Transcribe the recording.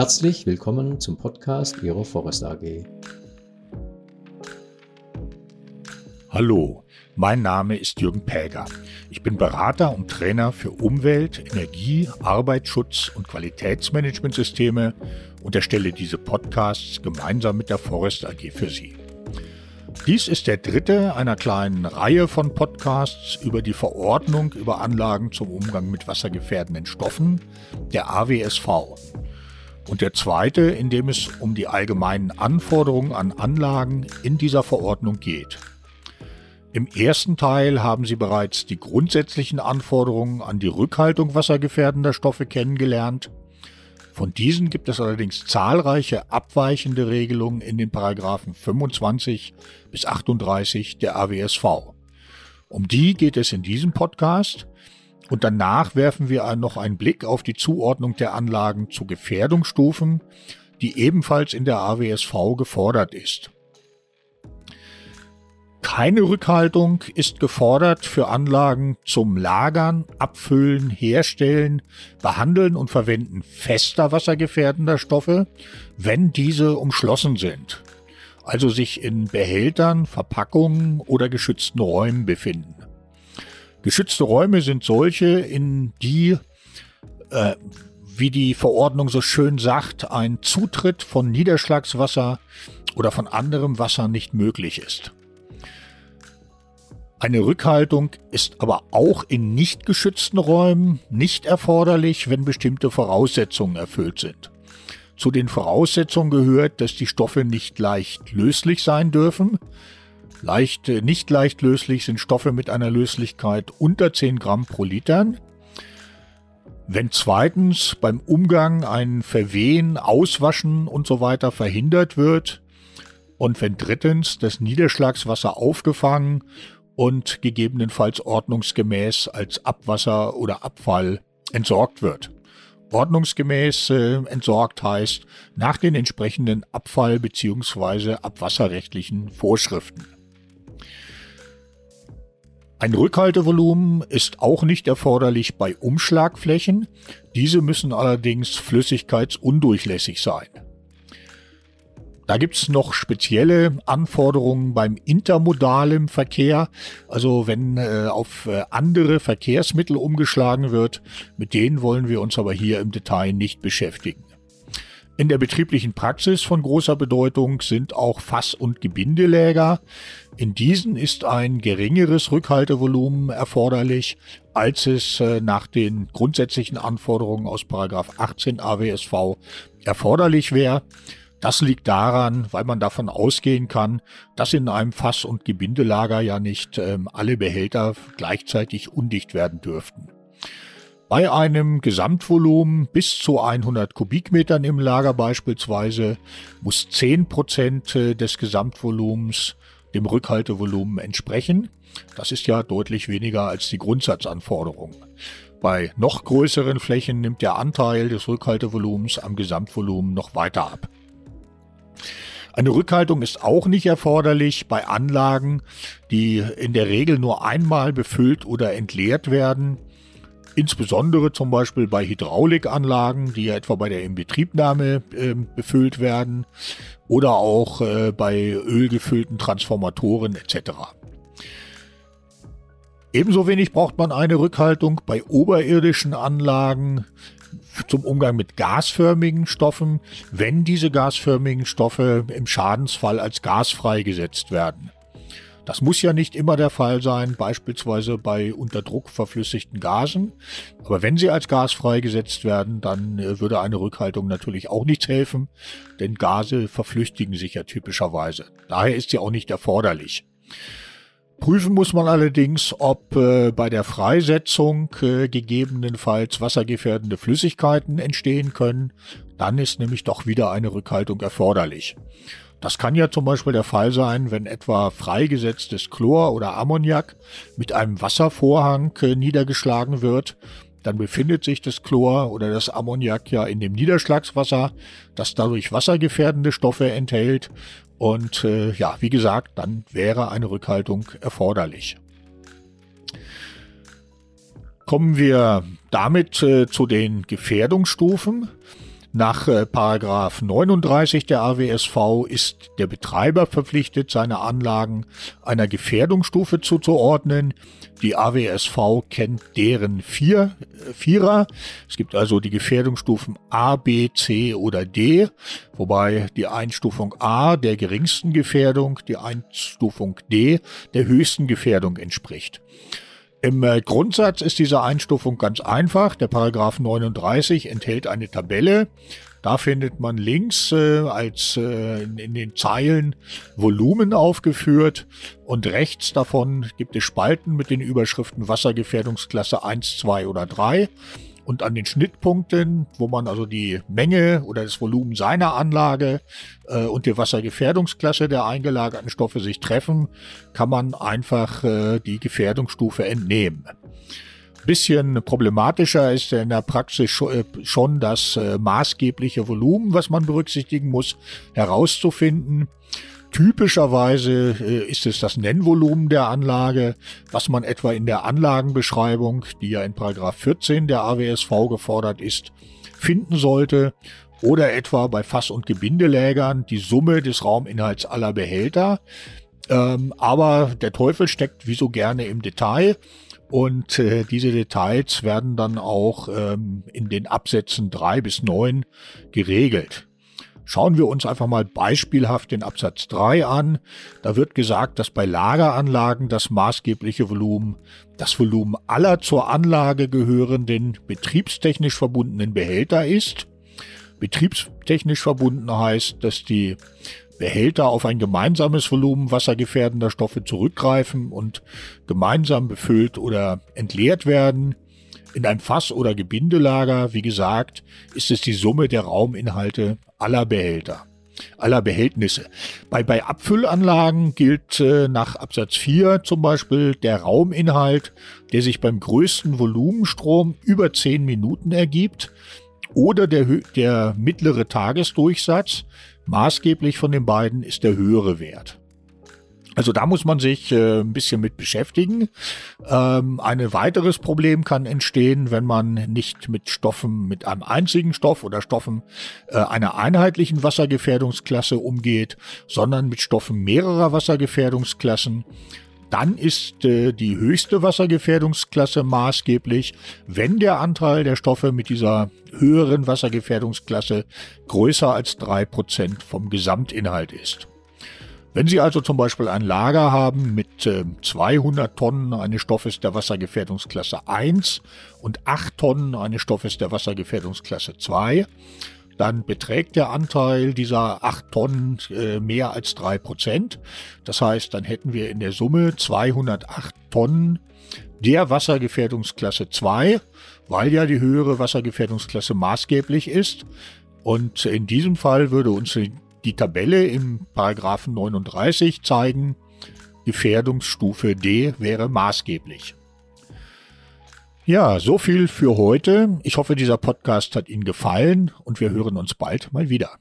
Herzlich willkommen zum Podcast Ihrer Forest AG. Hallo, mein Name ist Jürgen Päger. Ich bin Berater und Trainer für Umwelt, Energie, Arbeitsschutz und Qualitätsmanagementsysteme und erstelle diese Podcasts gemeinsam mit der Forest AG für Sie. Dies ist der dritte einer kleinen Reihe von Podcasts über die Verordnung über Anlagen zum Umgang mit wassergefährdenden Stoffen, der AWSV. Und der zweite, in dem es um die allgemeinen Anforderungen an Anlagen in dieser Verordnung geht. Im ersten Teil haben Sie bereits die grundsätzlichen Anforderungen an die Rückhaltung wassergefährdender Stoffe kennengelernt. Von diesen gibt es allerdings zahlreiche abweichende Regelungen in den Paragraphen 25 bis 38 der AWSV. Um die geht es in diesem Podcast und danach werfen wir noch einen Blick auf die Zuordnung der Anlagen zu Gefährdungsstufen, die ebenfalls in der AWSV gefordert ist. Keine Rückhaltung ist gefordert für Anlagen zum Lagern, Abfüllen, Herstellen, Behandeln und Verwenden fester wassergefährdender Stoffe, wenn diese umschlossen sind, also sich in Behältern, Verpackungen oder geschützten Räumen befinden. Geschützte Räume sind solche, in die, äh, wie die Verordnung so schön sagt, ein Zutritt von Niederschlagswasser oder von anderem Wasser nicht möglich ist. Eine Rückhaltung ist aber auch in nicht geschützten Räumen nicht erforderlich, wenn bestimmte Voraussetzungen erfüllt sind. Zu den Voraussetzungen gehört, dass die Stoffe nicht leicht löslich sein dürfen. Leicht, äh, nicht leicht löslich sind Stoffe mit einer Löslichkeit unter 10 Gramm pro Liter. Wenn zweitens beim Umgang ein Verwehen, Auswaschen und so weiter verhindert wird und wenn drittens das Niederschlagswasser aufgefangen und gegebenenfalls ordnungsgemäß als Abwasser oder Abfall entsorgt wird. Ordnungsgemäß äh, entsorgt heißt nach den entsprechenden Abfall- bzw. abwasserrechtlichen Vorschriften. Ein Rückhaltevolumen ist auch nicht erforderlich bei Umschlagflächen. Diese müssen allerdings flüssigkeitsundurchlässig sein. Da gibt es noch spezielle Anforderungen beim intermodalen Verkehr, also wenn äh, auf äh, andere Verkehrsmittel umgeschlagen wird. Mit denen wollen wir uns aber hier im Detail nicht beschäftigen. In der betrieblichen Praxis von großer Bedeutung sind auch Fass- und Gebindeläger. In diesen ist ein geringeres Rückhaltevolumen erforderlich, als es äh, nach den grundsätzlichen Anforderungen aus 18 AWSV erforderlich wäre. Das liegt daran, weil man davon ausgehen kann, dass in einem Fass- und Gebindelager ja nicht ähm, alle Behälter gleichzeitig undicht werden dürften. Bei einem Gesamtvolumen bis zu 100 Kubikmetern im Lager beispielsweise muss 10 Prozent äh, des Gesamtvolumens dem Rückhaltevolumen entsprechen. Das ist ja deutlich weniger als die Grundsatzanforderung. Bei noch größeren Flächen nimmt der Anteil des Rückhaltevolumens am Gesamtvolumen noch weiter ab. Eine Rückhaltung ist auch nicht erforderlich bei Anlagen, die in der Regel nur einmal befüllt oder entleert werden. Insbesondere zum Beispiel bei Hydraulikanlagen, die ja etwa bei der Inbetriebnahme äh, befüllt werden oder auch äh, bei ölgefüllten Transformatoren etc. Ebenso wenig braucht man eine Rückhaltung bei oberirdischen Anlagen zum Umgang mit gasförmigen Stoffen, wenn diese gasförmigen Stoffe im Schadensfall als Gas freigesetzt werden. Das muss ja nicht immer der Fall sein, beispielsweise bei unter Druck verflüssigten Gasen. Aber wenn sie als Gas freigesetzt werden, dann äh, würde eine Rückhaltung natürlich auch nichts helfen, denn Gase verflüchtigen sich ja typischerweise. Daher ist sie auch nicht erforderlich. Prüfen muss man allerdings, ob äh, bei der Freisetzung äh, gegebenenfalls wassergefährdende Flüssigkeiten entstehen können. Dann ist nämlich doch wieder eine Rückhaltung erforderlich. Das kann ja zum Beispiel der Fall sein, wenn etwa freigesetztes Chlor oder Ammoniak mit einem Wasservorhang äh, niedergeschlagen wird. Dann befindet sich das Chlor oder das Ammoniak ja in dem Niederschlagswasser, das dadurch wassergefährdende Stoffe enthält und äh, ja, wie gesagt, dann wäre eine Rückhaltung erforderlich. Kommen wir damit äh, zu den Gefährdungsstufen. Nach äh, Paragraph 39 der AWSV ist der Betreiber verpflichtet, seine Anlagen einer Gefährdungsstufe zuzuordnen. Die AWSV kennt deren vier, äh, Vierer. Es gibt also die Gefährdungsstufen A, B, C oder D, wobei die Einstufung A der geringsten Gefährdung, die Einstufung D der höchsten Gefährdung entspricht. Im äh, Grundsatz ist diese Einstufung ganz einfach. Der Paragraph 39 enthält eine Tabelle. Da findet man links äh, als äh, in, in, den Zeilen Volumen aufgeführt und rechts davon gibt es Spalten mit den Überschriften Wassergefährdungsklasse 1, 2 oder 3. Und an den Schnittpunkten, wo man also die Menge oder das Volumen seiner Anlage äh, und die Wassergefährdungsklasse der eingelagerten Stoffe sich treffen, kann man einfach äh, die Gefährdungsstufe entnehmen. Bisschen problematischer ist in der Praxis äh, schon das äh, maßgebliche Volumen, was man berücksichtigen muss, herauszufinden. Typischerweise äh, ist es das Nennvolumen der Anlage, was man etwa in der Anlagenbeschreibung, die ja in Paragraph 14 der AWSV gefordert ist, finden sollte. Oder etwa bei Fass- und Gebindelägern die Summe des Rauminhalts aller Behälter. Ähm, aber der Teufel steckt wie so gerne im Detail. Und äh, diese Details werden dann auch ähm, in den Absätzen drei bis neun geregelt. Schauen wir uns einfach mal beispielhaft den Absatz 3 an. Da wird gesagt, dass bei Lageranlagen das maßgebliche Volumen das Volumen aller zur Anlage gehörenden betriebstechnisch verbundenen Behälter ist. Betriebstechnisch verbunden heißt, dass die Behälter auf ein gemeinsames Volumen wassergefährdender Stoffe zurückgreifen und gemeinsam befüllt oder entleert werden. In einem Fass- oder Gebindelager, wie gesagt, ist es die Summe der Rauminhalte aller Behälter, aller Behältnisse. Bei, bei Abfüllanlagen gilt äh, nach Absatz 4 zum Beispiel der Rauminhalt, der sich beim größten Volumenstrom über 10 Minuten ergibt oder der, der mittlere Tagesdurchsatz. Maßgeblich von den beiden ist der höhere Wert. Also da muss man sich äh, ein bisschen mit beschäftigen. Ähm, ein weiteres Problem kann entstehen, wenn man nicht mit Stoffen, mit einem einzigen Stoff oder Stoffen äh, einer einheitlichen Wassergefährdungsklasse umgeht, sondern mit Stoffen mehrerer Wassergefährdungsklassen. Dann ist äh, die höchste Wassergefährdungsklasse maßgeblich, wenn der Anteil der Stoffe mit dieser höheren Wassergefährdungsklasse größer als drei Prozent vom Gesamtinhalt ist. Wenn Sie also zum Beispiel ein Lager haben mit äh, 200 Tonnen eines Stoffes der Wassergefährdungsklasse 1 und 8 Tonnen eines Stoffes der Wassergefährdungsklasse 2, dann beträgt der Anteil dieser 8 Tonnen äh, mehr als 3 Prozent. Das heißt, dann hätten wir in der Summe 208 Tonnen der Wassergefährdungsklasse 2, weil ja die höhere Wassergefährdungsklasse maßgeblich ist. Und in diesem Fall würde uns die Tabelle im Paragraphen 39 zeigen, Gefährdungsstufe D wäre maßgeblich. Ja, so viel für heute. Ich hoffe, dieser Podcast hat Ihnen gefallen und wir hören uns bald mal wieder.